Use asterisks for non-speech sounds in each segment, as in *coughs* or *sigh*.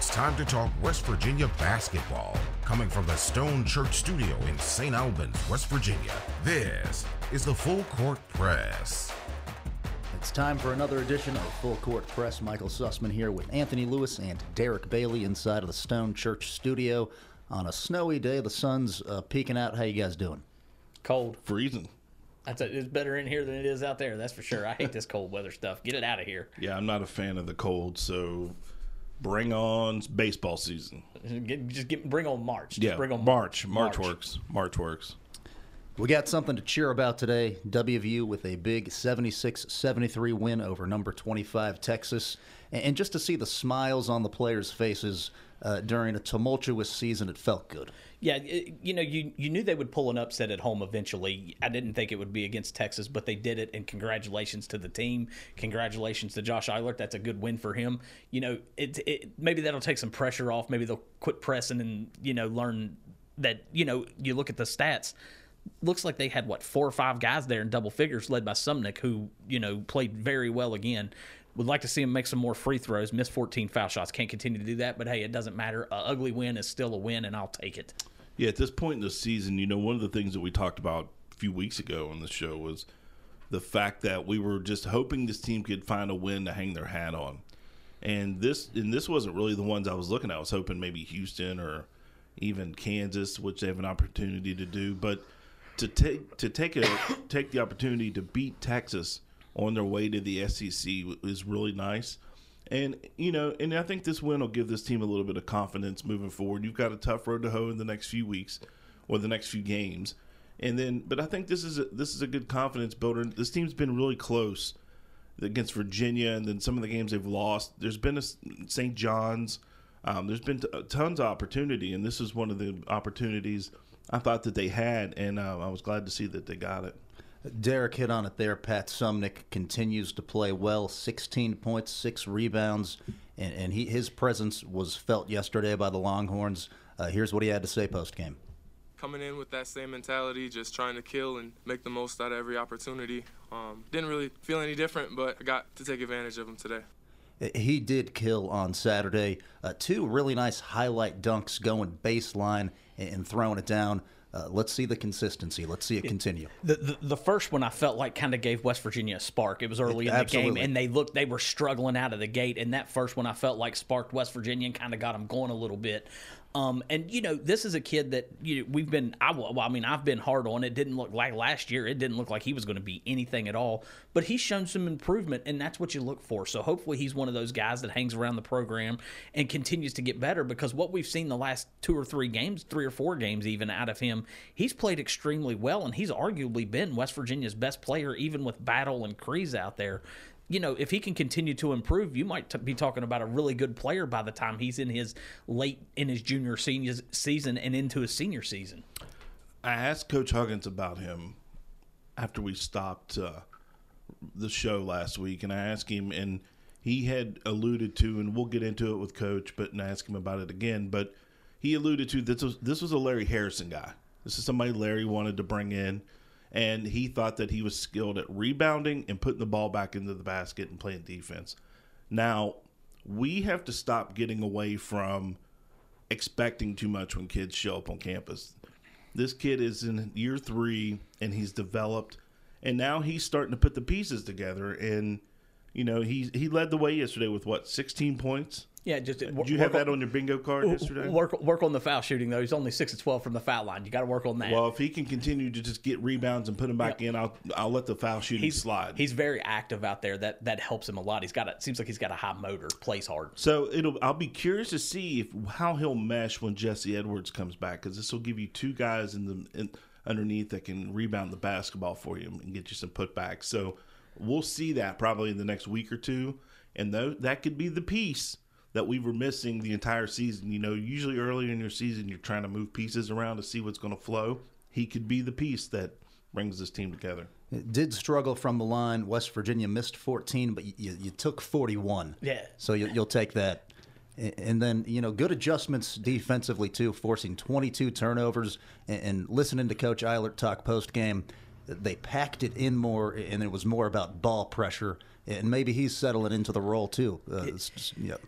It's time to talk West Virginia basketball. Coming from the Stone Church Studio in St. Albans, West Virginia, this is the Full Court Press. It's time for another edition of Full Court Press. Michael Sussman here with Anthony Lewis and Derek Bailey inside of the Stone Church Studio on a snowy day. The sun's uh, peeking out. How you guys doing? Cold. freezing. That's a, it's better in here than it is out there. That's for sure. I hate this cold weather stuff. Get it out of here. *laughs* Yeah, I'm not a fan of the cold, so bring on baseball season. Get, just get bring on March. Just Yeah, bring on March. March March works. March works. We got something to cheer about today. WVU with a big 76 73 win over number 25 Texas. And and just to see the smiles on the players' faces uh, during a tumultuous season, it felt good. Yeah, it- you know, you you knew they would pull an upset at home eventually. I didn't think it would be against Texas, but they did it. And congratulations to the team. Congratulations to Josh Eilert. That's a good win for him. You know, it, it maybe that'll take some pressure off. Maybe they'll quit pressing and you know learn that you know you look at the stats. Looks like they had what four or five guys there in double figures, led by Suemnick, who you know played very well again. Would like to see him make some more free throws. Missed 14 foul shots. Can't continue to do that, but hey, it doesn't matter. A ugly win is still a win, and I'll take it. Yeah, at this point in the season, you know, one of the things that we talked about a few weeks ago on the show was the fact that we were just hoping this team could find a win to hang their hat on. And this and this wasn't really the ones I was looking at. I was hoping maybe Houston or even Kansas, which they have an opportunity to do. But to take to take a *coughs* take the opportunity to beat Texas on their way to the SEC is really nice. And you know, and I think this win will give this team a little bit of confidence moving forward. You've got a tough road to hoe in the next few weeks or the next few games, and then. But I think this is a, this is a good confidence builder. This team's been really close against Virginia, and then some of the games they've lost. There's been a St. John's. Um, there's been t- tons of opportunity, and this is one of the opportunities I thought that they had, and uh, I was glad to see that they got it. Derek hit on it there. Pat Suemnick continues to play well 16 points, six rebounds, and, and he, his presence was felt yesterday by the Longhorns. Uh, here's what he had to say post game. coming in with that same mentality, just trying to kill and make the most out of every opportunity. Um, didn't really feel any different, but I got to take advantage of them today. He did kill on Saturday. Uh, two really nice highlight dunks going baseline and, and throwing it down. Uh, let's see the consistency. Let's see it continue. The, the the first one I felt like kind of gave West Virginia a spark. It was early in the Absolutely. game, and they looked they were struggling out of the gate. And that first one I felt like sparked West Virginia and kind of got them going a little bit. Um, and you know, this is a kid that you know, we've been. I well, I mean, I've been hard on. It didn't look like last year. It didn't look like he was going to be anything at all. But he's shown some improvement, and that's what you look for. So hopefully, he's one of those guys that hangs around the program and continues to get better. Because what we've seen the last two or three games, three or four games even out of him, he's played extremely well, and he's arguably been West Virginia's best player, even with Battle and Kriisa out there you know, if he can continue to improve, you might t- be talking about a really good player by the time he's in his late in his junior senior season and into his senior season. I asked Coach Huggins about him after we stopped uh, the show last week, and I asked him, and he had alluded to, and we'll get into it with Coach, but and ask him about it again. But he alluded to this was this was a Larry Harrison guy. This is somebody Larry wanted to bring in, and he thought that he was skilled at rebounding and putting the ball back into the basket and playing defense. Now we have to stop getting away from expecting too much when kids show up on campus. This kid is in year three and he's developed, and now he's starting to put the pieces together. And you know, he he led the way yesterday with what sixteen points. Yeah, just uh, Did you have that on your bingo card yesterday? Work work on the foul shooting though. He's only six to twelve from the foul line. You got to work on that. Well, if he can continue to just get rebounds and put them back in, I'll I'll let the foul shooting he's slide. He's very active out there. That that helps him a lot. He's got a seems like he's got a high motor. Plays hard. So it'll. I'll be curious to see if how he'll mesh when Jesse Edwards comes back because this will give you two guys in the in, underneath that can rebound the basketball for you and get you some putbacks. So we'll see that probably in the next week or two, and though that could be the piece that we were missing the entire season. You know, usually earlier in your season, you're trying to move pieces around to see what's going to flow. He could be the piece that brings this team together. It did struggle from the line. West Virginia missed 14, but you, you took 41. Yeah. So you, you'll take that. And then, you know, good adjustments defensively, too, forcing 22 turnovers. And, and listening to Coach Eilert talk post game, they packed it in more, and it was more about ball pressure. And maybe he's settling into the role, too. Uh, it's you know,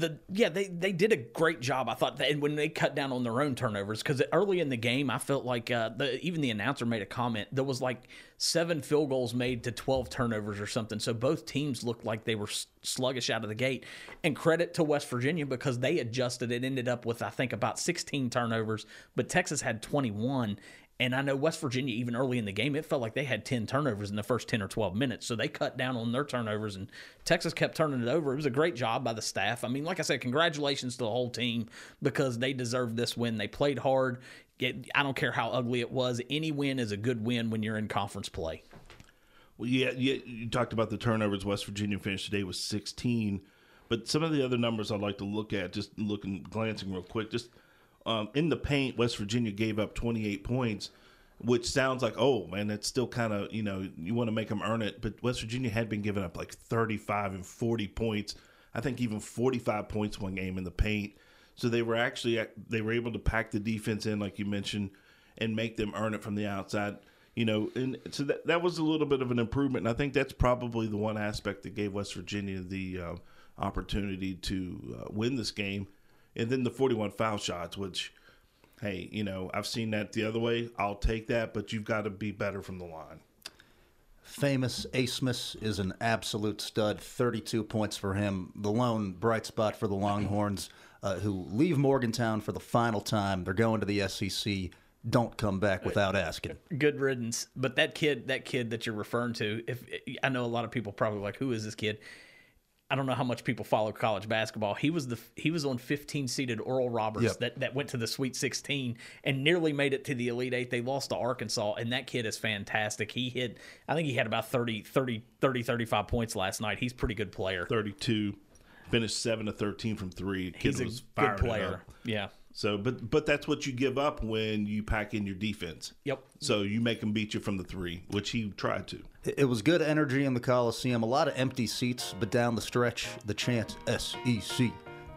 the yeah they they did a great job I thought and when they cut down on their own turnovers because early in the game I felt like uh, the even the announcer made a comment there was like seven field goals made to 12 turnovers or something. So both teams looked like they were sluggish out of the gate. And credit to West Virginia because they adjusted it ended up with I think about 16 turnovers but Texas had 21 and I know West Virginia, even early in the game, it felt like they had 10 turnovers in the first 10 or 12 minutes. So they cut down on their turnovers, and Texas kept turning it over. It was a great job by the staff. I mean, like I said, congratulations to the whole team because they deserved this win. They played hard. I don't care how ugly it was. Any win is a good win when you're in conference play. Well, yeah, yeah you talked about the turnovers. West Virginia finished today with 16. But some of the other numbers I'd like to look at, just looking, glancing real quick, just – um, in the paint, West Virginia gave up 28 points, which sounds like, oh man, that's still kind of you know you want to make them earn it. But West Virginia had been giving up like 35 and 40 points. I think even 45 points one game in the paint. So they were actually they were able to pack the defense in, like you mentioned, and make them earn it from the outside. You know, and so that that was a little bit of an improvement. And I think that's probably the one aspect that gave West Virginia the uh, opportunity to uh, win this game and then the 41 foul shots, which, hey, you know, I've seen that the other way. I'll take that, but you've got to be better from the line. Famous Abmas is an absolute stud. 32 points for him. The lone bright spot for the Longhorns, uh, who leave Morgantown for the final time. They're going to the SEC. Don't come back without asking. Good riddance. But that kid, that kid that you're referring to, if I know a lot of people probably like, who is this kid? I don't know how much people follow college basketball. He was the he was on 15 seeded Oral Roberts yep. that, that went to the Sweet 16 and nearly made it to the Elite 8. They lost to Arkansas and that kid is fantastic. He hit I think he had about 30 30 30 35 points last night. He's a pretty good player. 32 finished 7 to 13 from 3. Kid He's a good player. Yeah. So, but but that's what you give up when you pack in your defense. Yep. So you make him beat you from the three, which he tried to. It was good energy in the Coliseum. A lot of empty seats, but down the stretch, the chant SEC,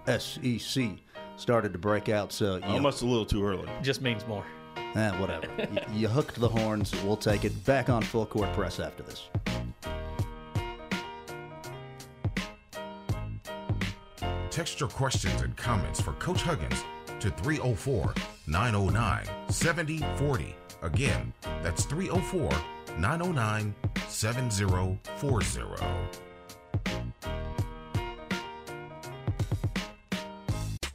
SEC started to break out. So almost know, a little too early. Just means more. Eh, whatever. *laughs* you, you hooked the horns. We'll take it. Back on full court press after this. Text your questions and comments for Coach Huggins to 304 909 7040. Again, that's 304 909 7040.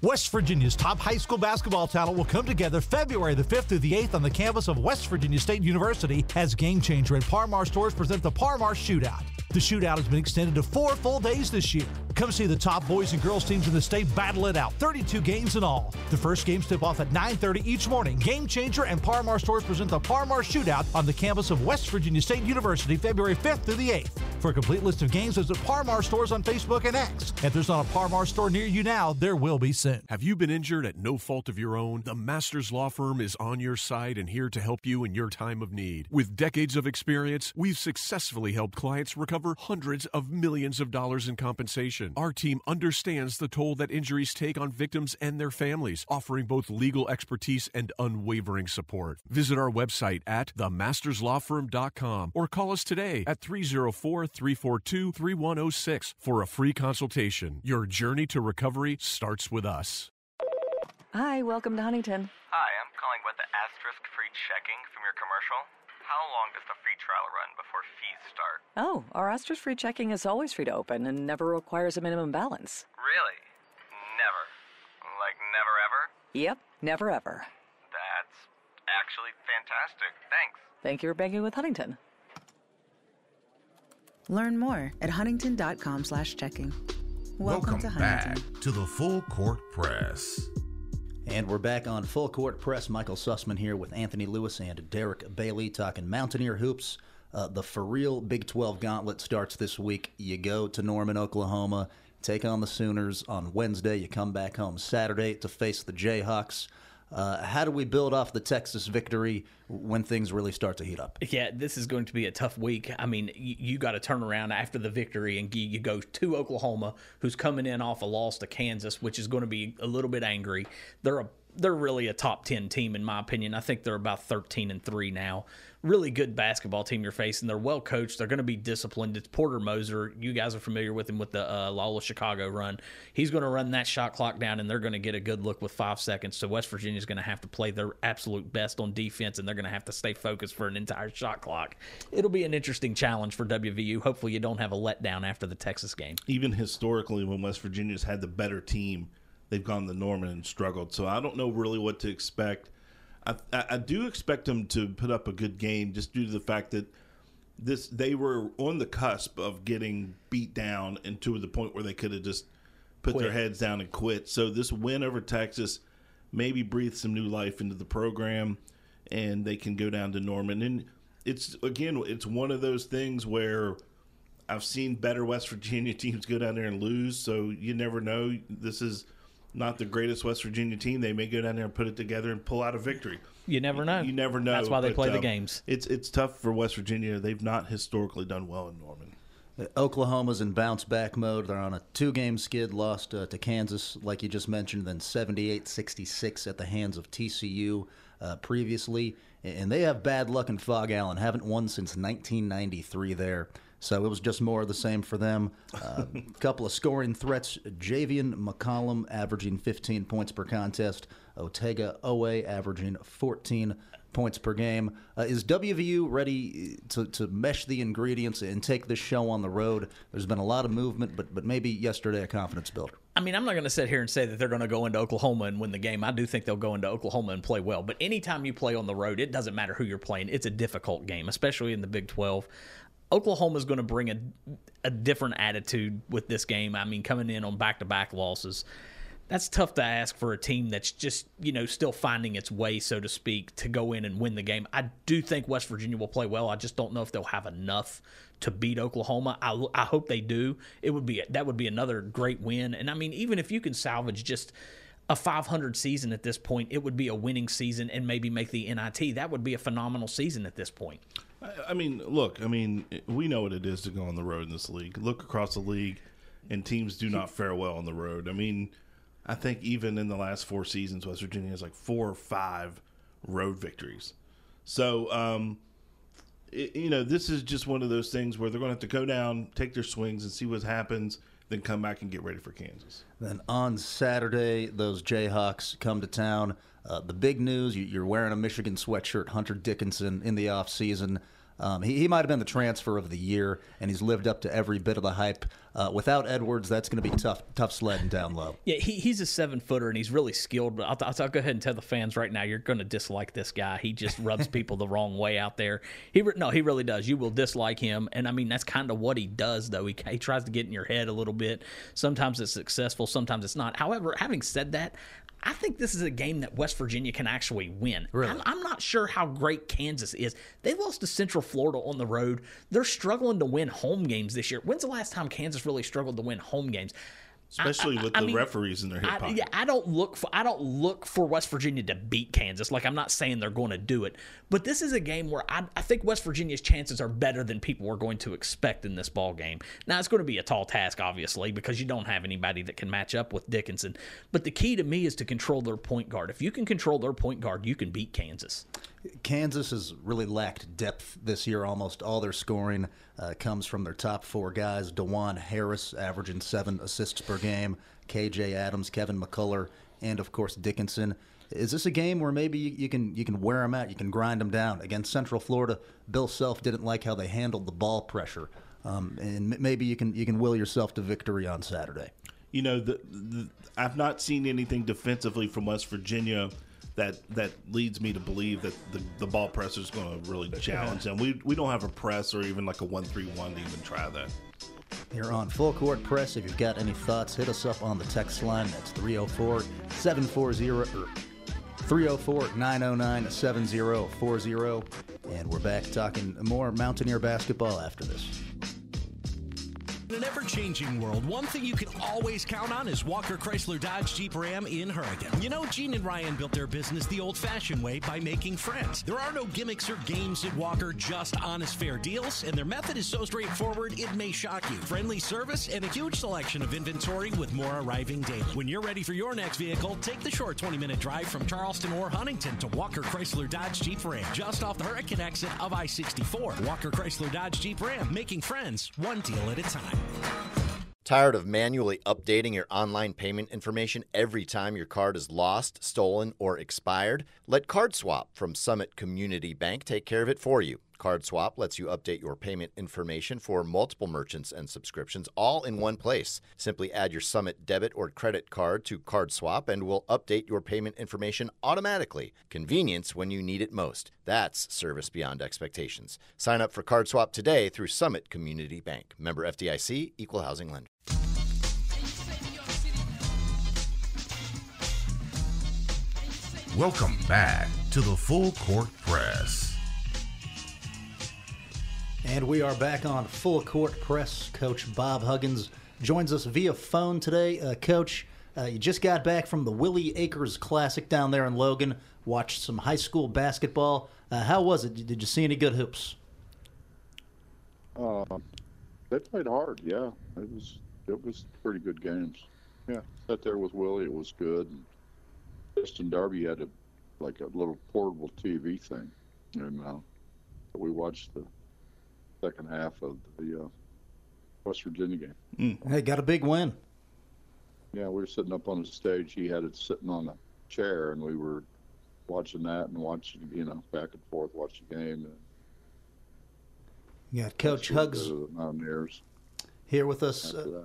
West Virginia's top high school basketball talent will come together February the 5th through the 8th on the campus of West Virginia State University as Game Changer and Parmar stores present the Parmar Shootout. The shootout has been extended to four full days this year. Come see the top boys and girls teams in the state battle it out. 32 games in all. The first games tip off at 9:30 each morning. Game Changer and Par Mar stores present the Par Mar Shootout on the campus of West Virginia State University, February 5th through the 8th. For a complete list of games, visit Parmar stores on Facebook and X. If there's not a Parmar store near you now, there will be soon. Have you been injured at no fault of your own? The Masters Law Firm is on your side and here to help you in your time of need. With decades of experience, we've successfully helped clients recover hundreds of millions of dollars in compensation. Our team understands the toll that injuries take on victims and their families, offering both legal expertise and unwavering support. Visit our website at themasterslawfirm.com or call us today at 304 342 3106 for a free consultation. Your journey to recovery starts with us. Hi, welcome to Huntington. Hi, I'm calling about the asterisk free checking from your commercial. How long does the free trial run before fees start? Oh, our Asterisk free checking is always free to open and never requires a minimum balance. Really? Never? Like never ever? Yep, never ever. That's actually fantastic. Thanks. Thank you for banking with Huntington. Learn more at huntington.com slash checking. Welcome, Welcome to back to the Full Court Press. And we're back on Full Court Press. Michael Sussman here with Anthony Lewis and Derek Bailey talking Mountaineer Hoops. Uh, the for real Big 12 gauntlet starts this week. You go to Norman, Oklahoma, take on the Sooners on Wednesday. You come back home Saturday to face the Jayhawks. Uh, how do we build off the Texas victory when things really start to heat up? Yeah, this is going to be a tough week. I mean, you, you got to turn around after the victory and you, go to Oklahoma, who's coming in off a loss to Kansas, which is going to be a little bit angry. They're a they're really a top 10 team in my opinion. I think they're about 13 and 3 now really good basketball team you're facing. They're well coached. They're going to be disciplined. It's Porter Moser. You guys are familiar with him with the uh, Chicago run. He's going to run that shot clock down, and they're going to get a good look with five seconds. So West Virginia's going to have to play their absolute best on defense, and they're going to have to stay focused for an entire shot clock. It'll be an interesting challenge for WVU. Hopefully, you don't have a letdown after the Texas game. Even historically, when West Virginia's had the better team, they've gone to Norman and struggled. So I don't know really what to expect. I, I do expect them to put up a good game just due to the fact that this they were on the cusp of getting beat down and to the point where they could have just put Quit. their heads down and quit. So this win over Texas maybe breathes some new life into the program and they can go down to Norman. And it's again, it's one of those things where I've seen better West Virginia *laughs* teams go down there and lose, so you never know. This is not the greatest West Virginia team. They may go down there and put it together and pull out a victory. You never know. You never know. That's why they but, play the um, games. It's it's tough for West Virginia. They've not historically done well in Norman. Oklahoma's in bounce back mode. They're on a two game skid, lost uh, to Kansas, like you just mentioned, then 78 66 at the hands of TCU uh, previously. And they have bad luck in Phog Allen. Haven't won since 1993 there. So it was just more of the same for them. A *laughs* couple of scoring threats. Javian McCollum averaging 15 points per contest. Otega Oweh averaging 14 points per game. Uh, is WVU ready to, to mesh the ingredients and take this show on the road? There's been a lot of movement, but but maybe yesterday a confidence builder. I mean, I'm not going to sit here and say that they're going to go into Oklahoma and win the game. I do think they'll go into Oklahoma and play well. But anytime you play on the road, it doesn't matter who you're playing. It's a difficult game, especially in the Big 12. Oklahoma's going to bring a, a different attitude with this game. I mean, coming in on back to back losses. That's tough to ask for a team that's just, you know, still finding its way, so to speak, to go in and win the game. I do think West Virginia will play well. I just don't know if they'll have enough to beat Oklahoma. I, I hope they do. It would be that would be another great win. And I mean, even if you can salvage just a 500 season at this point, it would be a winning season and maybe make the NIT. That would be a phenomenal season at this point. I, mean, look, I mean, we know what it is to go on the road in this league. Look across the league, and teams do not fare well on the road. I mean, I think even in the last four seasons, West Virginia has like four or five road victories. So, um, it, you know, this is just one of those things where they're going to have to go down, take their swings, and see what happens, then come back and get ready for Kansas. Then on Saturday, those Jayhawks come to town. Uh, the big news: you, you're wearing a Michigan sweatshirt. Hunter Dickinson in the off season. Um, he, he might have been the transfer of the year, and he's lived up to every bit of the hype. Uh, without Edwards, that's going to be tough, tough sledding down low. Yeah, he, he's a seven footer and he's really skilled. But I'll, I'll, go ahead and tell the fans right now, you're going to dislike this guy. He just rubs people the wrong way out there. He re- no, he really does. You will dislike him, and I mean that's kind of what he does. Though he he tries to get in your head a little bit. Sometimes it's successful, sometimes it's not. However, having said that. I think this is a game that West Virginia can actually win. Really? I'm, I'm not sure how great Kansas is. They lost to Central Florida on the road. They're struggling to win home games this year. When's the last time Kansas really struggled to win home games? Especially I- with I the mean, referees in their hip pocket. yeah, I don't look for I don't look for West Virginia to beat Kansas. Like I'm not saying they're going to do it, but this is a game where I, I think West Virginia's chances are better than people are going to expect in this ball game. Now it's going to be a tall task, obviously, because you don't have anybody that can match up with Dickinson. But the key to me is to control their point guard. If you can control their point guard, you can beat Kansas. Kansas has really lacked depth this year. Almost all their scoring uh, comes from their top four guys. Dajuan Harris averaging seven assists per game. KJ Adams, Kevin McCullar, and of course Dickinson. Is this a game where maybe you, you can you can wear them out, you can grind them down? Against Central Florida, Bill Self didn't like how they handled the ball pressure, um, and maybe you can you can will yourself to victory on Saturday. you know, the, the I've not seen anything defensively from West Virginia that that leads me to believe that the, the ball presser is going to really challenge them. We we don't have a press or even like a one three one to even try that. You're on Full Court Press, if you've got any thoughts, hit us up on the text line. That's 304 740 or er, 304 909 7040. And we're back talking more Mountaineer basketball after this. In an ever changing world, one thing you can always count on is Walker Chrysler Dodge Jeep Ram in Hurricane. You know, Gene and Ryan built their business the old fashioned way by making friends. There are no gimmicks or games at Walker, just honest, fair deals, and their method is so straightforward it may shock you. Friendly service and a huge selection of inventory with more arriving daily. When you're ready for your next vehicle, take the short 20 minute drive from Charleston or Huntington to Walker Chrysler Dodge Jeep Ram, just off the Hurricane exit of I 64. Walker Chrysler Dodge Jeep Ram, making friends one deal at a time. Tired of manually updating your online payment information every time your card is lost, stolen, or expired? Let CardSwap from Summit Community Bank take care of it for you. CardSwap lets you update your payment information for multiple merchants and subscriptions all in one place. Simply add your Summit debit or credit card to Card Swap and we'll update your payment information automatically. Convenience when you need it most. That's service beyond expectations. Sign up for Card Swap today through Summit Community Bank. Member FDIC, Equal Housing Lender. Welcome back to the Full Court Press. And we are back on Full Court Press. Coach Bob Huggins joins us via phone today. Uh, Coach, uh, you just got back from the Willie Akers Classic down there in Logan. Watched some high school basketball. Uh, how was it? Did you see any good hoops? Uh, they played hard. Yeah, it was it was pretty good games. Yeah, sat there with Willie. It was good. Justin Darby had a like a little portable TV thing, and we watched the second half of the uh, West Virginia game. Hey, got a big win. Yeah, we were sitting up on the stage. He had it sitting on a chair, and we were watching that and watching, you know, back and forth, watch the game. And Yeah, Coach that's what Hugs the Mountaineers. here with us. After Uh,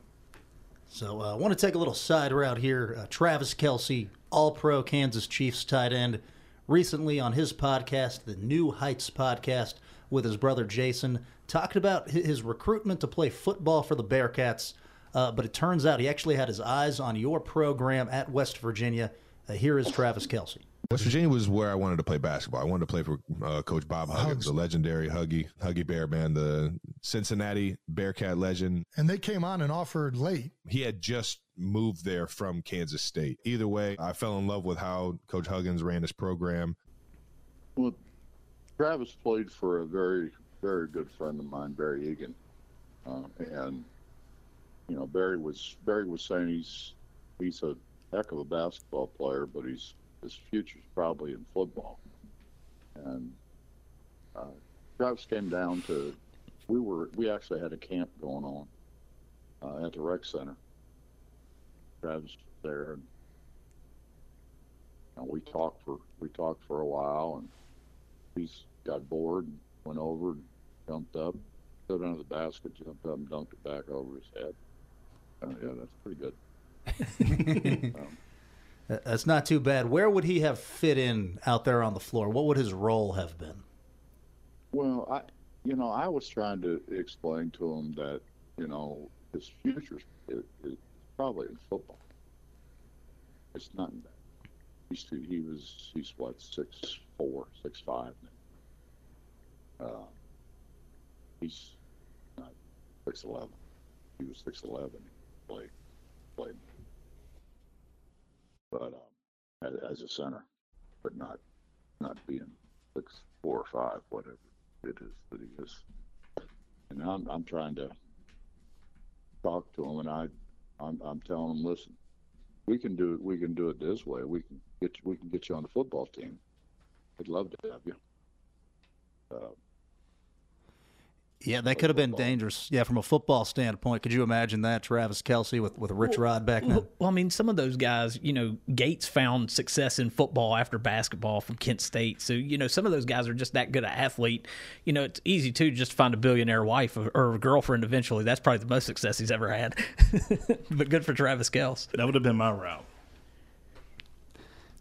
so I uh, want to take a little side route here. Uh, Travis Kelce, All Pro Kansas Chiefs tight end, recently on his podcast, the New Heights podcast, with his brother Jason, talked about his recruitment to play football for the Bearcats. Uh, but it turns out he actually had his eyes on your program at West Virginia. Uh, here is Travis Kelce. West Virginia was where I wanted to play basketball. I wanted to play for uh, Coach Bob Huggins, the legendary Huggy Huggy Bear man, the Cincinnati Bearcat legend. And they came on and offered late. He had just moved there from Kansas State. Either way, I fell in love with how Coach Huggins ran his program. Well, Travis played for a very, very good friend of mine, Barry Egan, uh, and you know Barry was Barry was saying he's he's a heck of a basketball player, but he's his future's probably in football. And uh, Travis came down to we were we actually had a camp going on uh, at the rec center. Travis there, and and we talked for we talked for a while, and he's got bored and went over and jumped up, stood under the basket, jumped up and dunked it back over his head. Uh, yeah, that's pretty good. *laughs* um, That's not too bad. Where would he have fit in out there on the floor? What would his role have been? well, I, you know, I was trying to explain to him that you know his future is, is probably in football. It's not in that. He's too, he was he's what six four six five. Uh, he's not six eleven. He was six eleven. Played played, but um, as, as a center, but not not being six four or five, whatever it is that he is. And I'm I'm trying to talk to him, and I I'm I'm telling him, listen, we can do it. We can do it this way. We can get you, we can get you on the football team. I'd love to have you. Uh, Yeah, that could have been dangerous. Yeah, from a football standpoint, could you imagine that Travis Kelce with, with a Rich Rod back then? Well, well, I mean, some of those guys, you know, Gates found success in football after basketball from Kent State. So, you know, some of those guys are just that good an athlete. You know, it's easy too just to find a billionaire wife or, or a girlfriend eventually. That's probably the most success he's ever had. *laughs* but good for Travis Kels. That would have been my route.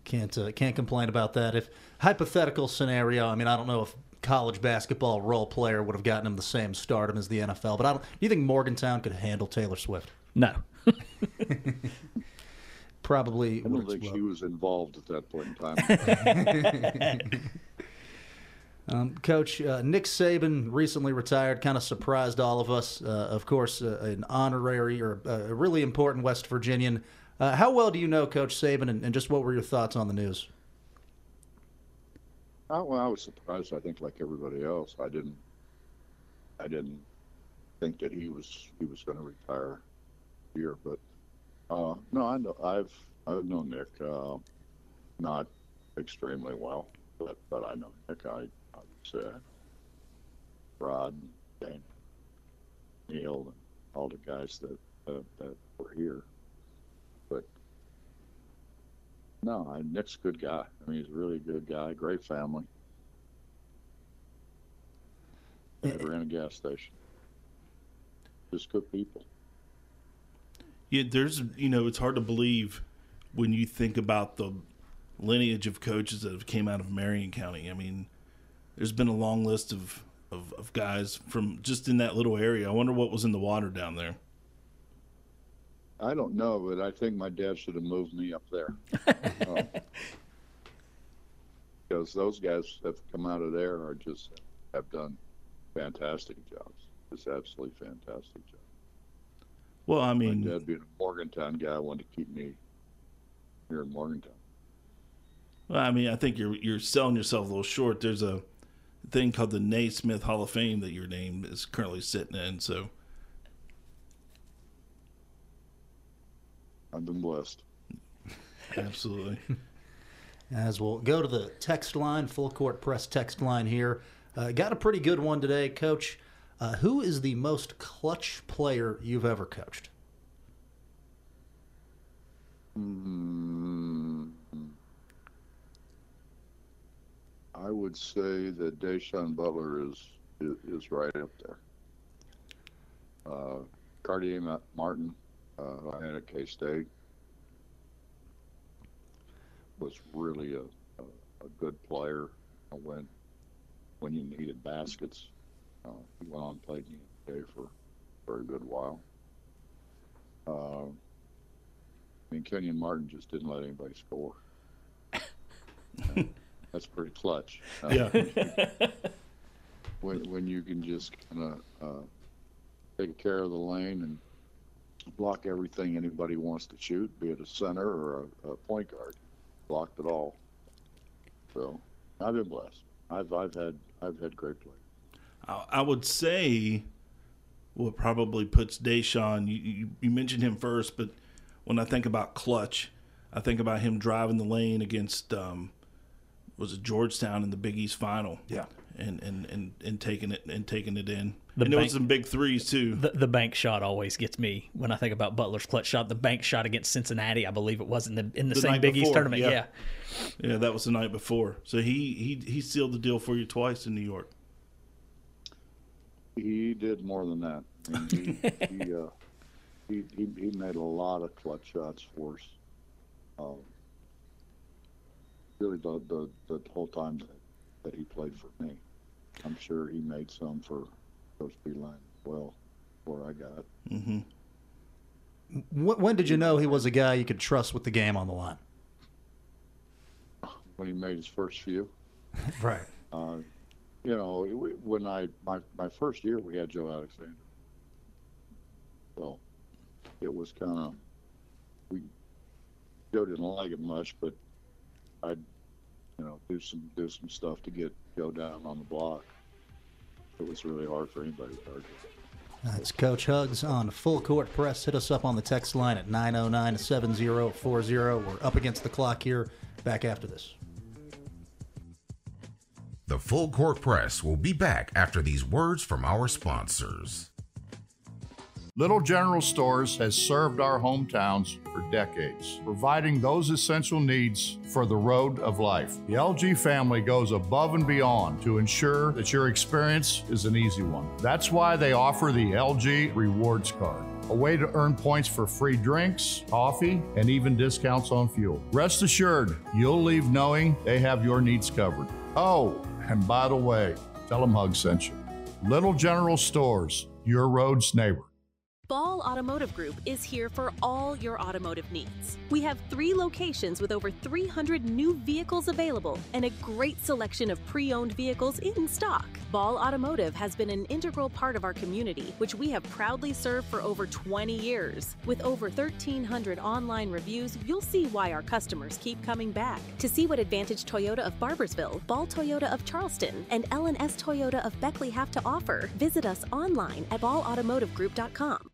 Can't uh, can't complain about that. If hypothetical scenario, I mean, I don't know if college basketball role player would have gotten him the same stardom as the NFL, but I don't. Do you think Morgantown could handle Taylor Swift? No. *laughs* Probably. I don't think she was involved at that point in time. *laughs* *laughs* Um, Coach uh, Nick Saban recently retired, kind of surprised all of us. Uh, of course, uh, an honorary or uh, a really important West Virginian. Uh, how well do you know Coach Saban, and, and, just what were your thoughts on the news? I, well, I was surprised. I think, like everybody else, I didn't. I didn't think that he was he was going to retire here, but uh, no, I know I've I've known Nick not extremely well, but but I know Nick. I uh, Rod, Dan, Neil, and all the guys that uh, that were here. But no, Nick's a good guy. I mean, he's a really good guy. Great family. Eh, Never ran a gas station. Just good people. Yeah, there's you know it's hard to believe when you think about the lineage of coaches that have came out of Marion County. I mean, there's been a long list of, of, of guys from just in that little area. I wonder what was in the water down there. I don't know, but I think my dad should have moved me up there. *laughs* um, because those guys that have come out of there are just have done fantastic jobs. Just absolutely fantastic jobs. Well, I mean, my dad being a Morgantown guy wanted to keep me here in Morgantown. Well, I mean, I think you're you're selling yourself a little short. There's a thing called the Naismith Hall of Fame that your name is currently sitting in. So I've been blessed. Absolutely. *laughs* As we'll go to the text line, full court press text line here. Uh, got a pretty good one today, Coach. Uh, who is the most clutch player you've ever coached? Mm-hmm. I would say that Da'Sean Butler is is, is right up there. Uh, Cartier Martin, uh, I had at K State, was really a, a, a, good player when when you needed baskets. Uh, he went on and played in the NBA for a very good while. Uh, I mean, Kenyon Martin just didn't let anybody score. *laughs* that's pretty clutch. Uh, yeah. *laughs* when when you can just kind of uh, take care of the lane and block everything anybody wants to shoot, be it a center or a, a point guard, blocked it all. So I've been blessed. I've I've had I've had great play. I would say what probably puts Da'Sean. You, you, you mentioned him first, but when I think about clutch, I think about him driving the lane against um, was it Georgetown in the Big East final. Yeah. And, and, and, and taking it and taking it in. The and bank, it was some big threes too. The, the bank shot always gets me when I think about Butler's clutch shot. The bank shot against Cincinnati, I believe it was in the in the, the same Big before, East tournament. Yeah. yeah. yeah, that was the night before. So he he he sealed the deal for you twice in New York. He did more than that. He, he, *laughs* uh, he, he, he made a lot of clutch shots for us. Um, really the, the, the whole time that, that he played for me. I'm sure he made some for Coach Beilein as well, where I got. Mm-hmm. When did you know he was a guy you could trust with the game on the line? When he made his first few. *laughs* right. Uh, you know, when I my my first year we had Joe Alexander. So it was kind of we Joe didn't like it much, but I'd you know do some do some stuff to get Joe down on the block. It was really hard for anybody to target. That's Coach Hugs on Full Court Press. Hit us up on the text line at 909 7040. We're up against the clock here. Back after this. The Full Court Press will be back after these words from our sponsors. Little General Stores has served our hometowns for decades, providing those essential needs for the road of life. The LG family goes above and beyond to ensure that your experience is an easy one. That's why they offer the LG Rewards Card a way to earn points for free drinks, coffee, and even discounts on fuel. Rest assured, you'll leave knowing they have your needs covered. Oh, and by the way, tell them Hug sent you. Little General Stores, your road's neighbor. Ball Automotive Group is here for all your automotive needs. We have three locations with over 300 new vehicles available and a great selection of pre owned vehicles in stock. Ball Automotive has been an integral part of our community, which we have proudly served for over 20 years. With over 1,300 online reviews, you'll see why our customers keep coming back. To see what Advantage Toyota of Barboursville, Ball Toyota of Charleston, and L&S Toyota of Beckley have to offer, visit us online at ballautomotivegroup.com.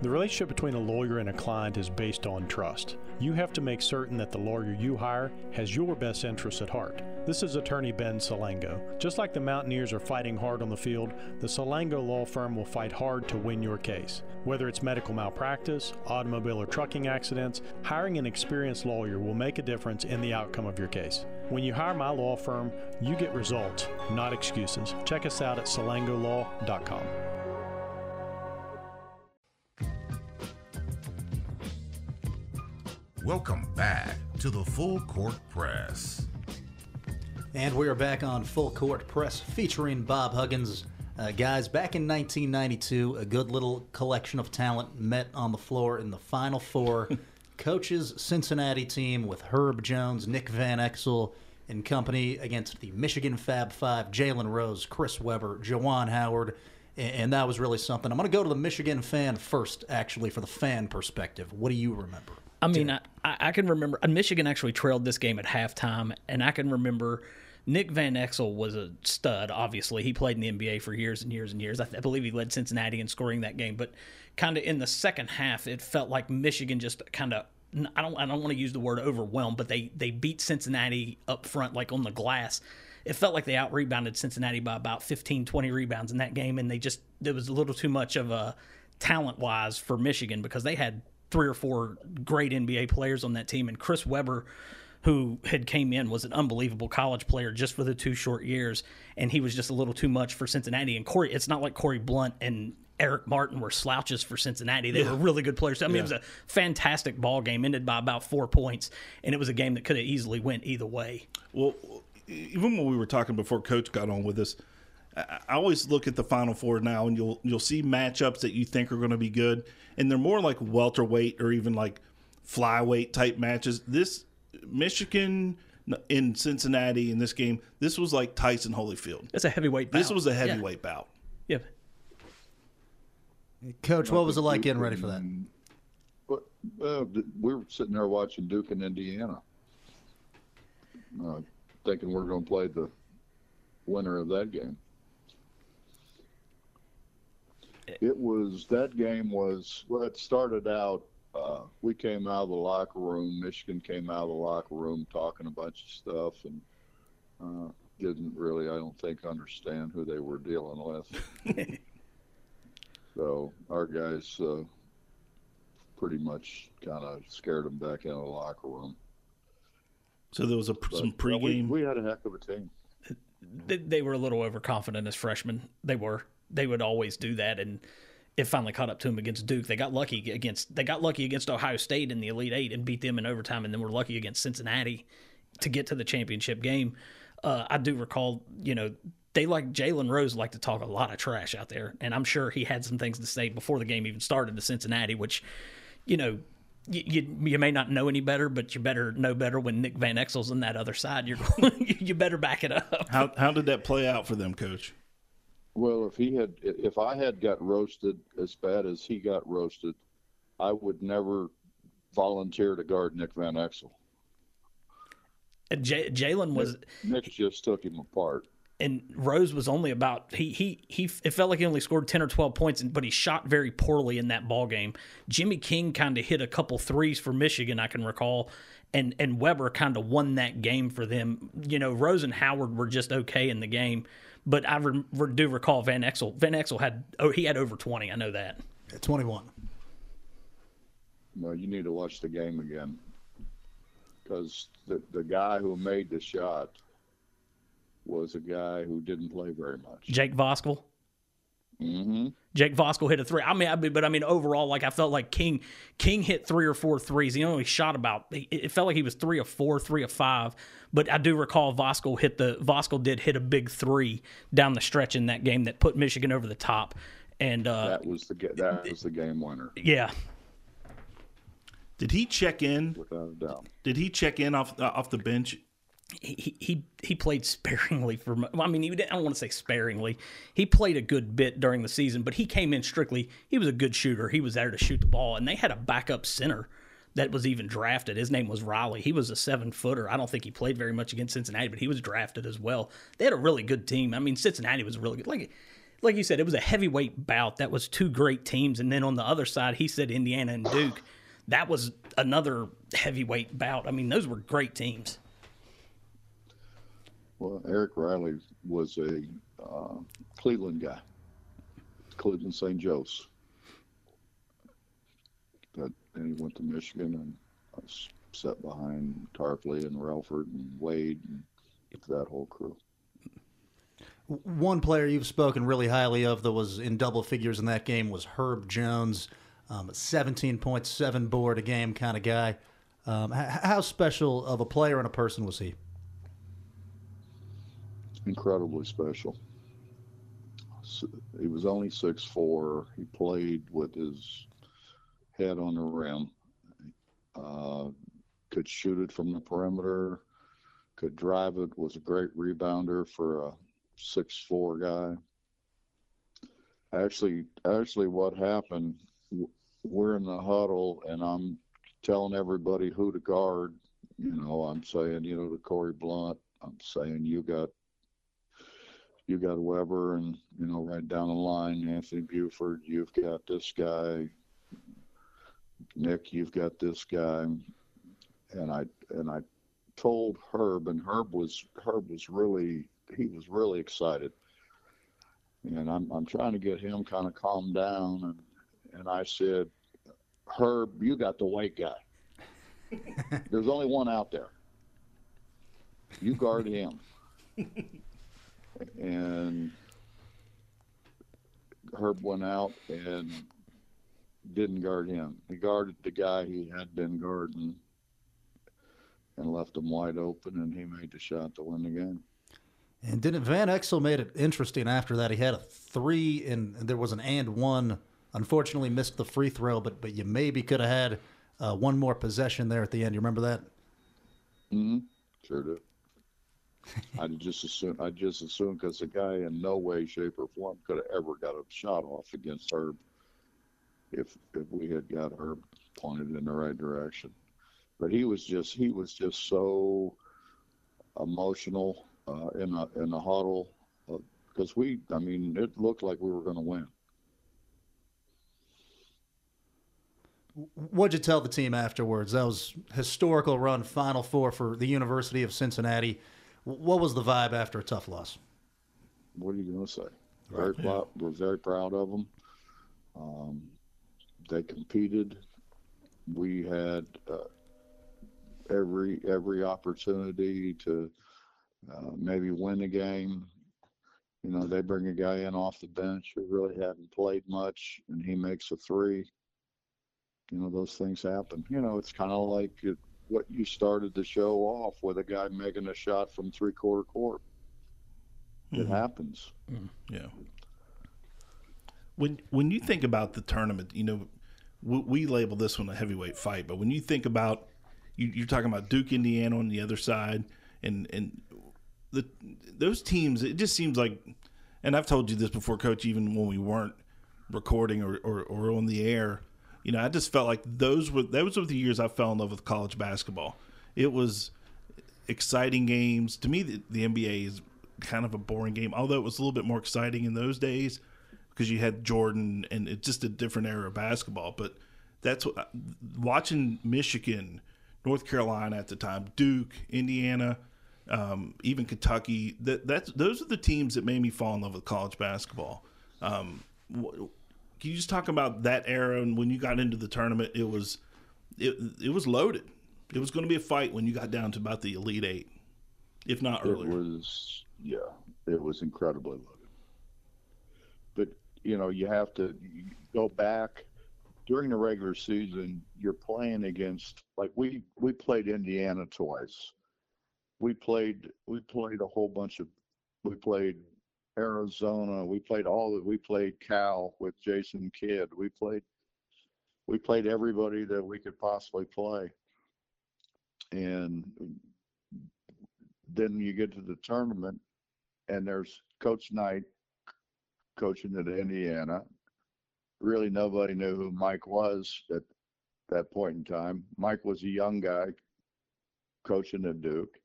The relationship between a lawyer and a client is based on trust. You have to make certain that the lawyer you hire has your best interests at heart. This is attorney Ben Salango. Just like the Mountaineers are fighting hard on the field, the Salango law firm will fight hard to win your case. Whether it's medical malpractice, automobile or trucking accidents, hiring an experienced lawyer will make a difference in the outcome of your case. When you hire my law firm, you get results, not excuses. Check us out at salangolaw.com. Welcome back to the Full Court Press. And we are back on Full Court Press featuring Bob Huggins. Uh, guys, back in 1992, a good little collection of talent met on the floor in the Final Four. *laughs* Coaches Cincinnati team with Herb Jones, Nick Van Exel, and company against the Michigan Fab Five, Jalen Rose, Chris Webber, Juwan Howard, and, and that was really something. I'm going to go to the Michigan fan first, actually, for the fan perspective. What do you remember? I mean, I, I can remember uh, Michigan actually trailed this game at halftime, and I can remember Nick Van Exel was a stud. Obviously, he played in the NBA for years and years and years. I, th- I believe he led Cincinnati in scoring that game. But kind of in the second half, it felt like Michigan just kind of. I don't. I don't want to use the word overwhelmed, but they they beat Cincinnati up front, like on the glass. It felt like they out rebounded Cincinnati by about 15, 20 rebounds in that game, and they just there was a little too much of a talent wise for Michigan because they had three or four great NBA players on that team, and Chris Webber, who had came in, was an unbelievable college player just for the two short years, and he was just a little too much for Cincinnati. And Corey, it's not like Corie Blount and Eric Martin were slouches for Cincinnati. They Yeah. were really good players. I mean, Yeah. it was a fantastic ball game, ended by about four points, and it was a game that could have easily went either way. Well, even when we were talking before Coach got on with us, I I always look at the Final Four now, and you'll you'll see matchups that you think are going to be good, and they're more like welterweight or even like flyweight type matches. This Michigan in Cincinnati in this game, this was like Tyson Holyfield. It's a heavyweight. This bout. was a Yeah. heavyweight bout. Yeah. Coach, what was it like getting ready for that? But uh, we were sitting there watching Duke and Indiana, uh, thinking we're going to play the winner of that game. It was that game was well. It started out. Uh, we came out of the locker room. Michigan came out of the locker room talking a bunch of stuff and uh, didn't really, I don't think, understand who they were dealing with. *laughs* so our guys uh, pretty much kind of scared them back into the locker room. So there was a But, some uh, we, pregame. we had a heck of a team. they, they were a little overconfident as freshmen. They were. They would always do that, and it finally caught up to them against Duke. They got lucky against they got lucky against Ohio State in the Elite Eight and beat them in overtime, and then were lucky against Cincinnati to get to the championship game. Uh, I do recall, you know, they like Jalen Rose liked to talk a lot of trash out there, and I'm sure he had some things to say before the game even started to Cincinnati, which, you know. You, you, you may not know any better, but you better know better when Nick Van Exel's on that other side. You're *laughs* you better back it up. How how did that play out for them, Coach? Well, if he had, if I had got roasted as bad as he got roasted, I would never volunteer to guard Nick Van Exel. Uh, and J- Jalen was Nick just took him apart. and Rose was only about he he he. It felt like he only scored ten or twelve points, but he shot very poorly in that ball game. Jimmy King kind of hit a couple threes for Michigan, I can recall, and and Webber kind of won that game for them. You know, Rose and Howard were just okay in the game, but I re- re- do recall Van Exel. Van Exel had oh he had over twenty. I know that. Twenty one. No, you need to watch the game again because the the guy who made the shot was a guy who didn't play very much. Jake Voskuil. Mm-hmm. Jake Voskuil hit a three. I mean, I mean, but I mean, overall, like I felt like King King hit three or four threes. He only shot about. It it felt like he was three or four, three or five. But I do recall Voskuil hit the Voskuil did hit a big three down the stretch in that game that put Michigan over the top. And uh, that was the that was the game winner. Yeah. Did he check in? Without a doubt. Did he check in off uh, off the bench? He he he played sparingly for. I mean, he I don't want to say sparingly. He played a good bit during the season, but he came in strictly. He was a good shooter. He was there to shoot the ball, and they had a backup center that was even drafted. His name was Riley. He was a seven footer. I don't think he played very much against Cincinnati, but he was drafted as well. They had a really good team. I mean, Cincinnati was really good. Like like you said, it was a heavyweight bout. That was two great teams, and then on the other side, he said Indiana and Duke. That was another heavyweight bout. I mean, those were great teams. Well, Eric Riley was a uh, Cleveland guy, Cleveland St. Joe's. That and he went to Michigan and uh, sat behind Tarpley and Rellford and Wade and that whole crew. One player you've spoken really highly of that was in double figures in that game was Herb Jones, um, 17.7 board a game kind of guy. Um, how special of a player and a person was he? Incredibly special. He was only six four. He played with his head on the rim. Uh, could shoot it from the perimeter. Could drive it. Was a great rebounder for a six four guy. Actually, actually, what happened? We're in the huddle, and I'm telling everybody who to guard. You know, I'm saying, you know, to Corie Blount. I'm saying you got you got Webber, and you know right down the line, Anthony Buford. You've got this guy, Nick. You've got this guy, and I and I told Herb, and Herb was Herb was really he was really excited, and I'm I'm trying to get him kind of calmed down, and and I said, Herb, you got the white guy. *laughs* There's only one out there. You guard him *laughs* and Herb went out and didn't guard him. He guarded the guy he had been guarding and left him wide open, and he made the shot to win the game. And didn't Van Exel made it interesting after that? He had a three, and there was an and one. Unfortunately, missed the free throw, but but you maybe could have had uh, one more possession there at the end. You remember that? Mm-hmm. Sure do. *laughs* I just assume I just assume because the guy in no way, shape, or form could have ever got a shot off against Herb if if we had got Herb pointed in the right direction. But he was just he was just so emotional uh, in a in the huddle because uh, we I mean it looked like we were going to win. What'd you tell the team afterwards? That was historical run, Final Four for the University of Cincinnati. What was the vibe after a tough loss? What are you going to say? Very yeah. proud, we're very proud of them. Um, they competed. We had uh, every every opportunity to uh, maybe win the game. You know, they bring a guy in off the bench who really hadn't played much, and he makes a three. You know, those things happen. You know, it's kind of like it, what you started the show off with a guy making a shot from three quarter court. It mm-hmm. happens. Mm, yeah. When when you think about the tournament, you know, we, we, label this one a heavyweight fight, but when you think about you, you're talking about Duke, Indiana on the other side, and and the those teams, it just seems like, and I've told you this before, Coach, even when we weren't recording or, or, or on the air you know, I just felt like those were those were the years I fell in love with college basketball. It was exciting games. To me, the, the NBA is kind of a boring game, although it was a little bit more exciting in those days because you had Jordan and it's just a different era of basketball. But that's what watching Michigan, North Carolina at the time, Duke, Indiana, um, even Kentucky. That that's those are the teams that made me fall in love with college basketball. Um, can you just talk about that era and when you got into the tournament? It was it it was loaded. It was going to be a fight when you got down to about the elite eight, if not earlier. It was yeah, it was incredibly loaded. But you know, you have to go back during the regular season. You're playing against like we we played Indiana twice. We played we played a whole bunch of we played Arizona. We played all that. We played Cal with Jason Kidd. We played we played everybody that we could possibly play. And then you get to the tournament, and there's Coach Knight coaching at Indiana. Really, nobody knew who Mike was at that point in time. Mike was a young guy coaching at Duke.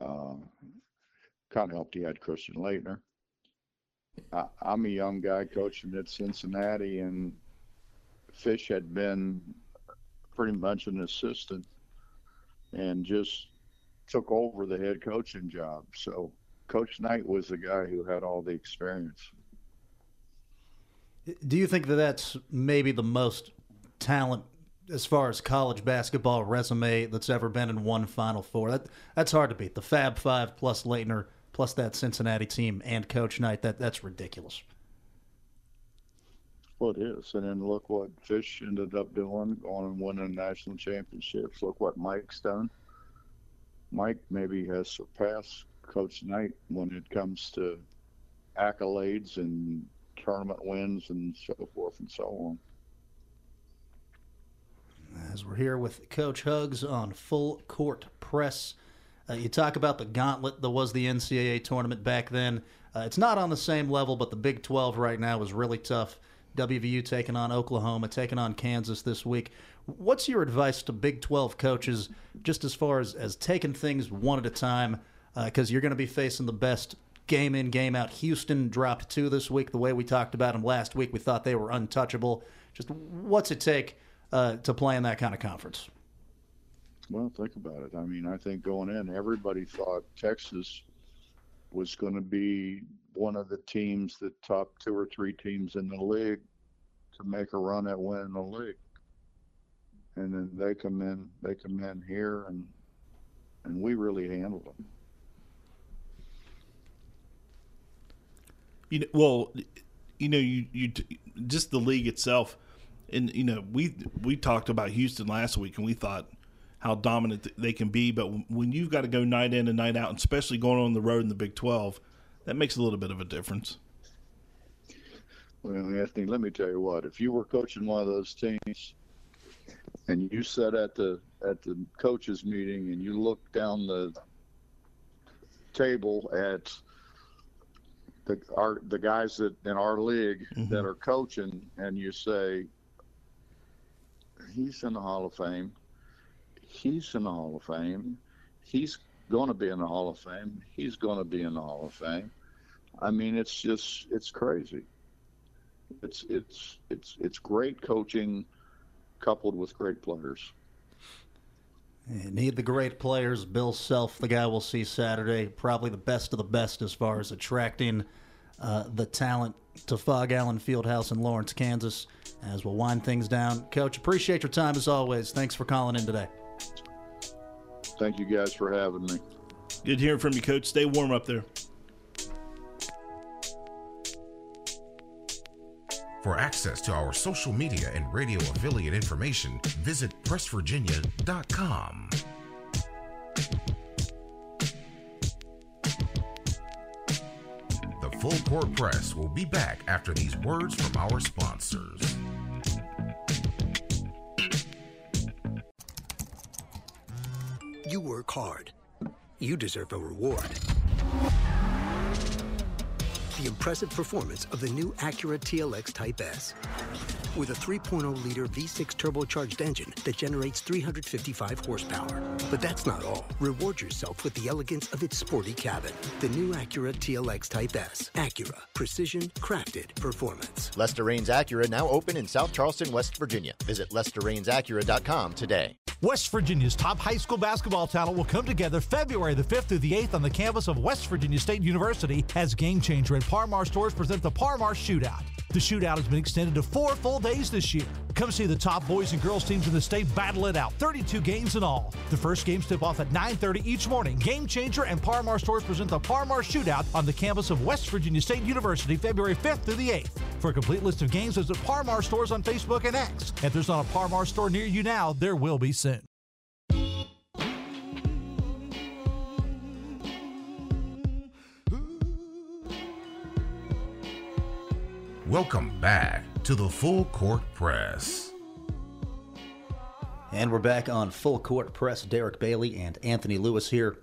Uh, kind of helped he had Christian Laettner. I, I'm a young guy coaching at Cincinnati, and Fish had been pretty much an assistant and just took over the head coaching job. So Coach Knight was the guy who had all the experience. Do you think that that's maybe the most talent as far as college basketball resume that's ever been in one Final Four? That that's hard to beat. The Fab Five plus Laettner plus that Cincinnati team and Coach Knight. That that's ridiculous. Well, it is. And then look what Fish ended up doing, going and winning national championships. Look what Mike's done. Mike maybe has surpassed Coach Knight when it comes to accolades and tournament wins and so forth and so on. As we're here with Coach Hugs on Full Court Press, uh, you talk about the gauntlet that was the NCAA tournament back then. Uh, it's not on the same level, but the Big 12 right now is really tough. WVU taking on Oklahoma, taking on Kansas this week. What's your advice to Big 12 coaches, just as far as, as taking things one at a time? Because uh, you're going to be facing the best game in, game out. Houston dropped two this week. The way we talked about them last week, we thought they were untouchable. Just what's it take uh, to play in that kind of conference? Well, think about it. I mean, I think going in, everybody thought Texas was going to be one of the teams, the top two or three teams in the league, to make a run at winning the league. And then they come in, they come in here, and and we really handled them. You know, well, you know, you you just the league itself, and you know, we we talked about Houston last week, and we thought how dominant they can be. But when you've got to go night in and night out, and especially going on the road in the Big Twelve, that makes a little bit of a difference. Well, Anthony, let me tell you what. If you were coaching one of those teams, and you sat at the at the coaches meeting, and you looked down the table at the our the guys that in our league mm-hmm. that are coaching, and you say, "He's in the Hall of Fame. He's in the Hall of Fame. He's going to be in the Hall of Fame. He's going to be in the Hall of Fame." I mean, it's just it's crazy. It's it's it's it's great coaching coupled with great players. You need the great players. Bill Self, the guy we'll see Saturday, probably the best of the best as far as attracting uh, the talent to Phog Allen Fieldhouse in Lawrence, Kansas. As we'll wind things down, Coach, appreciate your time as always. Thanks for calling in today. Thank you guys for having me. Good hearing from you, Coach. Stay warm up there. For access to our social media and radio affiliate information, visit pressvirginia.com. The Full Court Press will be back after these words from our sponsors. You work hard. You deserve a reward the impressive performance of the new Acura TLX Type S. With a 3.0-liter V6 turbocharged engine that generates 355 horsepower. But that's not all. Reward yourself with the elegance of its sporty cabin. The new Acura TLX Type S. Acura. Precision, crafted, performance. Lester Raines Acura now open in South Charleston, West Virginia. Visit LesterRainesAcura.com today. West Virginia's top high school basketball talent will come together February the 5th through the 8th on the campus of West Virginia State University as Game Changer and Par Mar stores present the Par Mar Shootout. The shootout has been extended to four full days this year. Come see the top boys and girls teams in the state battle it out. 32 games in all. The first games tip off at 9:30 each morning. Game Changer and Par Mar stores present the Par Mar Shootout on the campus of West Virginia State University, February 5th through the 8th. For a complete list of games, visit Par Mar stores on Facebook and X. If there's not a Parmar store near you now, there will be soon. Welcome back to the Full Court Press. And we're back on Full Court Press. Derek Bailey and Anthony Lewis here.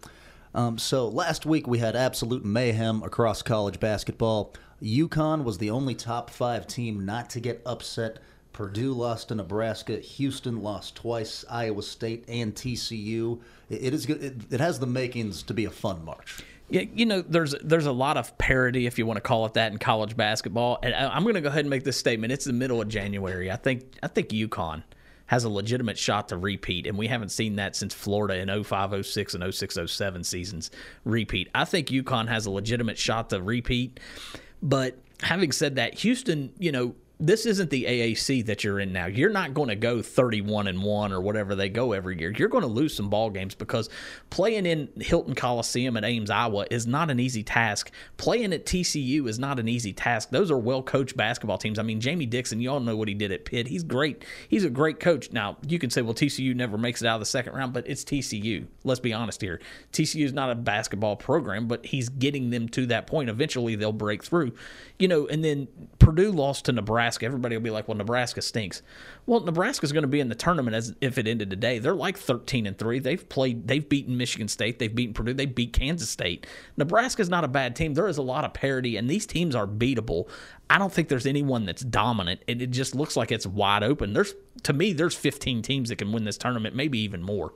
Um, so last week we had absolute mayhem across college basketball. UConn was the only top five team not to get upset. Purdue lost to Nebraska. Houston lost twice. Iowa State and TCU. It, it is. It, it has the makings to be a fun March. Yeah, you know, there's there's a lot of parity, if you want to call it that, in college basketball. And I'm going to go ahead and make this statement. It's the middle of January. I think I think UConn has a legitimate shot to repeat, and we haven't seen that since Florida in 05, 06, and 06, 07 seasons repeat. I think UConn has a legitimate shot to repeat. But having said that, Houston, you know, this isn't the AAC that you're in now. You're not going to go 31 and 1 or whatever they go every year. You're going to lose some ball games because playing in Hilton Coliseum at Ames, Iowa is not an easy task. Playing at TCU is not an easy task. Those are well-coached basketball teams. I mean, Jamie Dixon, you all know what he did at Pitt. He's great. He's a great coach. Now, you can say, well, TCU never makes it out of the second round, but it's TCU. Let's be honest here. TCU is not a basketball program, but he's getting them to that point. Eventually, they'll break through. You know, and then Purdue lost to Nebraska. Everybody will be like, well, Nebraska stinks. Well, Nebraska's going to be in the tournament as if it ended today. They're like 13 and 3. They've played they've beaten Michigan State, they've beaten Purdue, they beat Kansas State. Nebraska's not a bad team. There is a lot of parity and these teams are beatable. I don't think there's anyone that's dominant. It, it just looks like it's wide open. There's to me there's 15 teams that can win this tournament, maybe even more.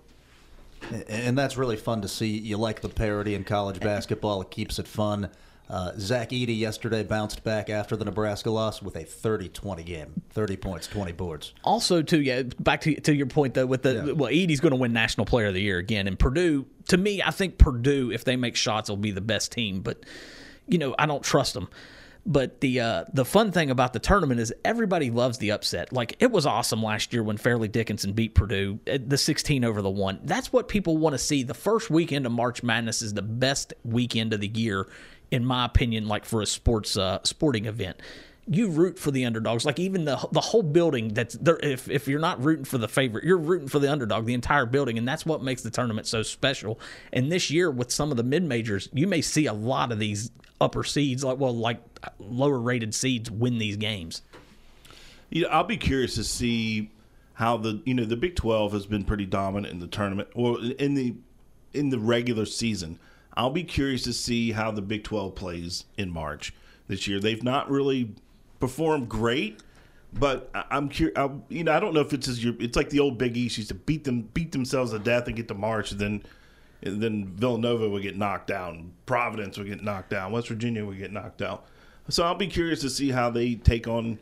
And that's really fun to see. You like the parity in college basketball. It keeps it fun. Uh, Zach Edey yesterday bounced back after the Nebraska loss with a 30-20 game, 30 points, 20 boards. Also, too, yeah, back to to your point though, with the yeah. well, Edey's going to win National Player of the Year again, and Purdue. To me, I think Purdue, if they make shots, will be the best team. But you know, I don't trust them. But the uh, the fun thing about the tournament is everybody loves the upset. Like it was awesome last year when Fairleigh Dickinson beat Purdue, uh, the 16 over the one. That's what people want to see. The first weekend of March Madness is the best weekend of the year in my opinion, like for a sports uh, sporting event. You root for the underdogs, like even the the whole building. That's there. If if you're not rooting for the favorite, you're rooting for the underdog, the entire building, and that's what makes the tournament so special. And this year, with some of the mid majors, you may see a lot of these upper seeds, like well, like lower rated seeds, win these games. Yeah, I'll be curious to see how the you know the Big Twelve has been pretty dominant in the tournament or in the in the regular season. I'll be curious to see how the Big 12 plays in March this year. They've not really performed great, but I'm curious. You know, I don't know if it's as your. It's like the old Big East used to beat them, beat themselves to death, and get to March, and then. And then Villanova would get knocked down. Providence would get knocked down. West Virginia would get knocked out. So I'll be curious to see how they take on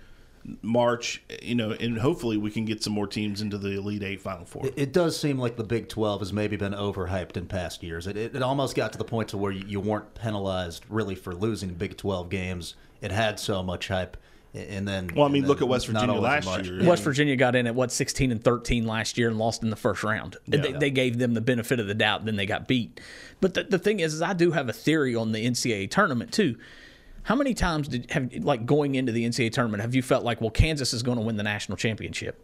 March, you know, and hopefully we can get some more teams into the Elite Eight Final Four. It, it does seem like the Big 12 has maybe been overhyped in past years. It, it, it almost got to the point to where you, you, weren't penalized really for losing Big 12 games. It had so much hype. And then, well, I mean, look at West Virginia last year. West Virginia got in at what sixteen and thirteen last year and lost in the first round. Yeah. They, they, gave them the benefit of the doubt, then they got beat. But the, the thing is, is, I do have a theory on the NCAA tournament too how many times did have like going into the NCAA tournament have you felt like well Kansas is going to win the national championship?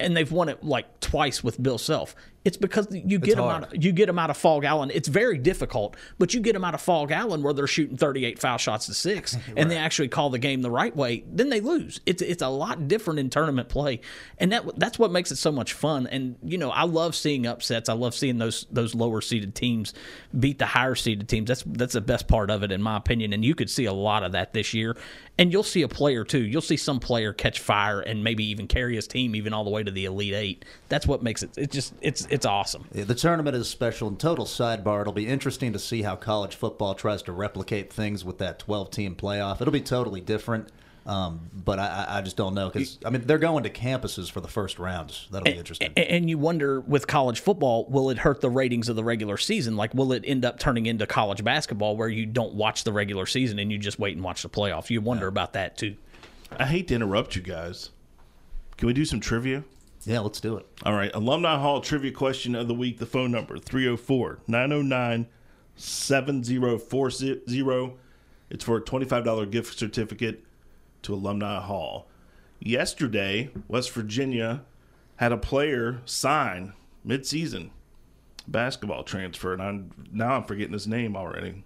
and they've won it like twice with Bill Self. It's because you get them out. Of, you get them out of Phog Allen. It's very difficult, but you get them out of Phog Allen where they're shooting 38 foul shots to six, *laughs* right. and they actually call the game the right way. Then they lose. It's it's a lot different in tournament play, and that that's what makes it so much fun. And you know, I love seeing upsets. I love seeing those those lower seeded teams beat the higher seeded teams. That's that's the best part of it, in my opinion. And you could see a lot of that this year. And you'll see a player too. You'll see some player catch fire and maybe even carry his team even all the way to the elite eight. That's what makes it. It's just it's it's awesome. Yeah, the tournament is special. And total sidebar, it'll be interesting to see how college football tries to replicate things with that twelve team playoff. It'll be totally different. Um, but I, I, just don't know because I mean they're going to campuses for the first rounds. That'll be interesting. And, and, you wonder with college football, will it hurt the ratings of the regular season? Like, will it end up turning into college basketball where you don't watch the regular season and you just wait and watch the playoff? You wonder yeah. about that too. I hate to interrupt you guys. Can we do some trivia? Yeah, let's do it. All right. Alumni Hall trivia question of the week. The phone number 304 909 7040. It's for a $25 gift certificate to Alumni Hall. Yesterday, West Virginia had a player sign midseason basketball transfer, and I'm now I'm forgetting his name already.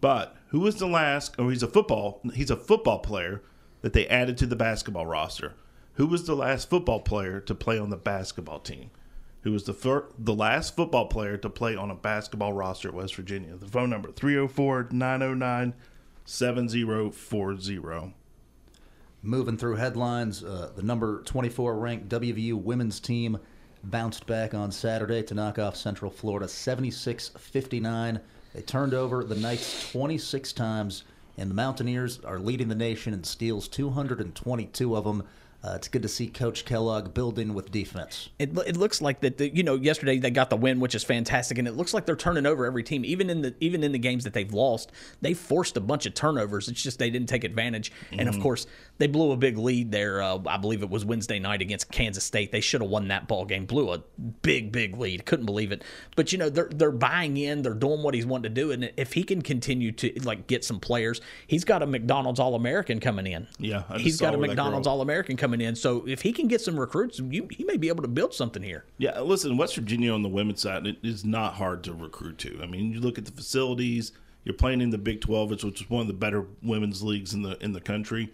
But who was the last? Oh, he's a football. He's a football player that they added to the basketball roster. Who was the last football player to play on the basketball team? Who was the fir- the last football player to play on a basketball roster at West Virginia? The phone number 304 909 7040. Moving through headlines, uh, the number 24 ranked WVU women's team bounced back on Saturday to knock off Central Florida 76 59. They turned over the Knights 26 times, and the Mountaineers are leading the nation in steals 222 of them. Uh, it's good to see Coach Kellogg building with defense. It, it looks like that. The, you know, yesterday they got the win, which is fantastic, and it looks like they're turning over every team. Even in the even in the games that they've lost, they forced a bunch of turnovers. It's just they didn't take advantage. And of Mhm. course, they blew a big lead there. Uh, I believe it was Wednesday night against Kansas State. They should have won that ball game. Blew a big big lead. Couldn't believe it. But you know they're they're buying in. They're doing what he's wanting to do. And if he can continue to like get some players, he's got a McDonald's All American coming in. Yeah, I just he's got a McDonald's All American coming in. So if he can get some recruits, you, he may be able to build something here. Yeah, listen, West Virginia on the women's side it is not hard to recruit to. I mean, you look at the facilities. You're playing in the Big 12, which which is one of the better women's leagues in the in the country.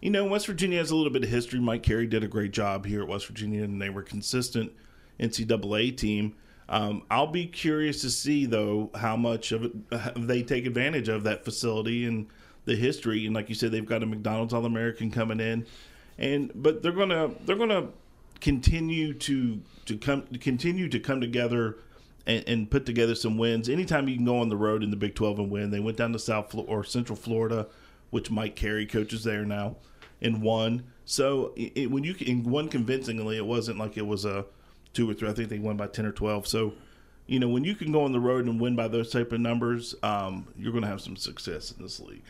You know, West Virginia has a little bit of history. Mike Carey did a great job here at West Virginia, and they were consistent NCAA team. Um, I'll be curious to see though how much of it they take advantage of that facility and the history. And like you said, they've got a McDonald's All American coming in, and but they're gonna they're gonna continue to to come continue to come together and, and put together some wins. Anytime you can go on the road in the Big Twelve and win, they went down to South or Central Florida, which Mike Carey coaches there now, and won. So it, it- when you can won convincingly, it wasn't like it was a two or three. I think they won by ten or twelve. So. You know, when you can go on the road and win by those type of numbers, um, you're going to have some success in this league.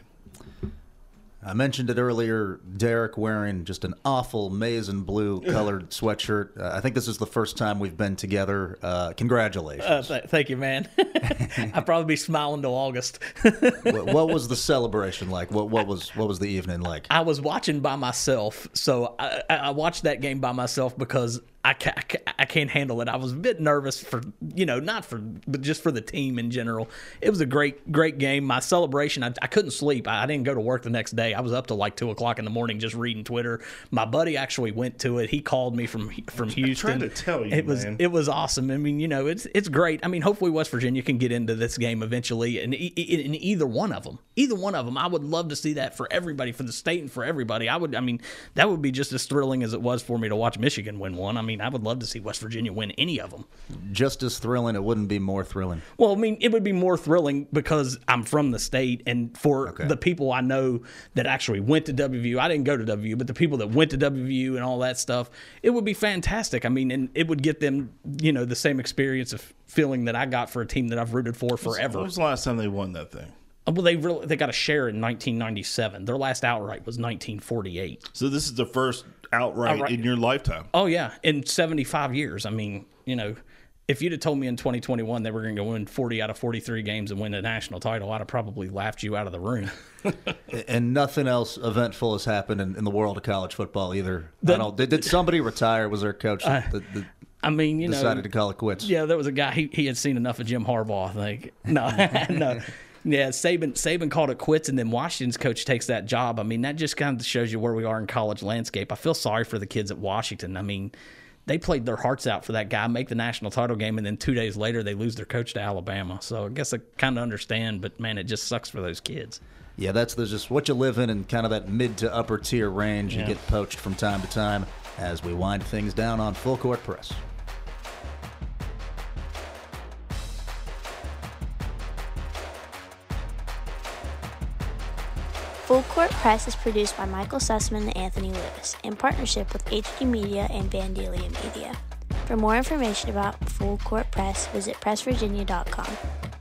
I mentioned it earlier. Derek wearing just an awful maize and blue colored sweatshirt. Uh, I think this is the first time we've been together. Uh, congratulations. Uh, th- thank you, man. *laughs* I'll probably be smiling till August. *laughs* what, what was the celebration like? What what was what was the evening like? I was watching by myself, so I, I I watched that game by myself because I, ca- I, ca- I can't handle it. I was a bit nervous for you know not for but just for the team in general. It was a great great game. My celebration, I, I couldn't sleep. I, I didn't go to work the next day. I was up till like two o'clock in the morning just reading Twitter. My buddy actually went to it. He called me from from Houston. Trying to tell you, it was man. it was awesome. I mean, you know, it's it's great. I mean, hopefully West Virginia can get into this game eventually, and in either one of them, either one of them, I would love to see that for everybody, for the state, and for everybody. I would. I mean, that would be just as thrilling as it was for me to watch Michigan win one. I mean, I would love to see West Virginia win any of them. Just as thrilling. It wouldn't be more thrilling. Well, I mean, it would be more thrilling because I'm from the state, and for the people I know that actually went to WVU, I didn't go to WVU, but the people that went to WVU and all that stuff, it would be fantastic. I mean, and it would get them, you know, the same experience of feeling that I got for a team that I've rooted for forever. When was the last time they won that thing? Uh, Well, they really they got a share in 1997. Their last outright was 1948. So this is the first outright, Outright. in your lifetime. Oh yeah, in 75 years. I mean, you know, if you'd have told me in 2021 that we're going to win 40 out of 43 games and win a national title, I'd have probably laughed you out of the room. *laughs* And nothing else eventful has happened in, in the world of college football either. The- I don't, did, did somebody retire? Was their coach Uh, that, that I mean, you know, decided to call it quits? Yeah, there was a guy. He, he had seen enough of Jim Harbaugh. I think. No, *laughs* no. Yeah, Saban Saban called it quits, and then Washington's coach takes that job. I mean, that just kind of shows you where we are in college landscape. I feel sorry for the kids at Washington. I mean, they played their hearts out for that guy, make the national title game, and then two days later they lose their coach to Alabama. So I guess I kind of understand, but man, it just sucks for those kids. Yeah, that's just what you live in and kind of that mid to upper tier range. Yeah. You get poached from time to time as we wind things down on Full Court Press. Full Court Press is produced by Michael Sussman and Anthony Lewis in partnership with HD Media and Vandalia Media. For more information about Full Court Press, visit pressvirginia.com.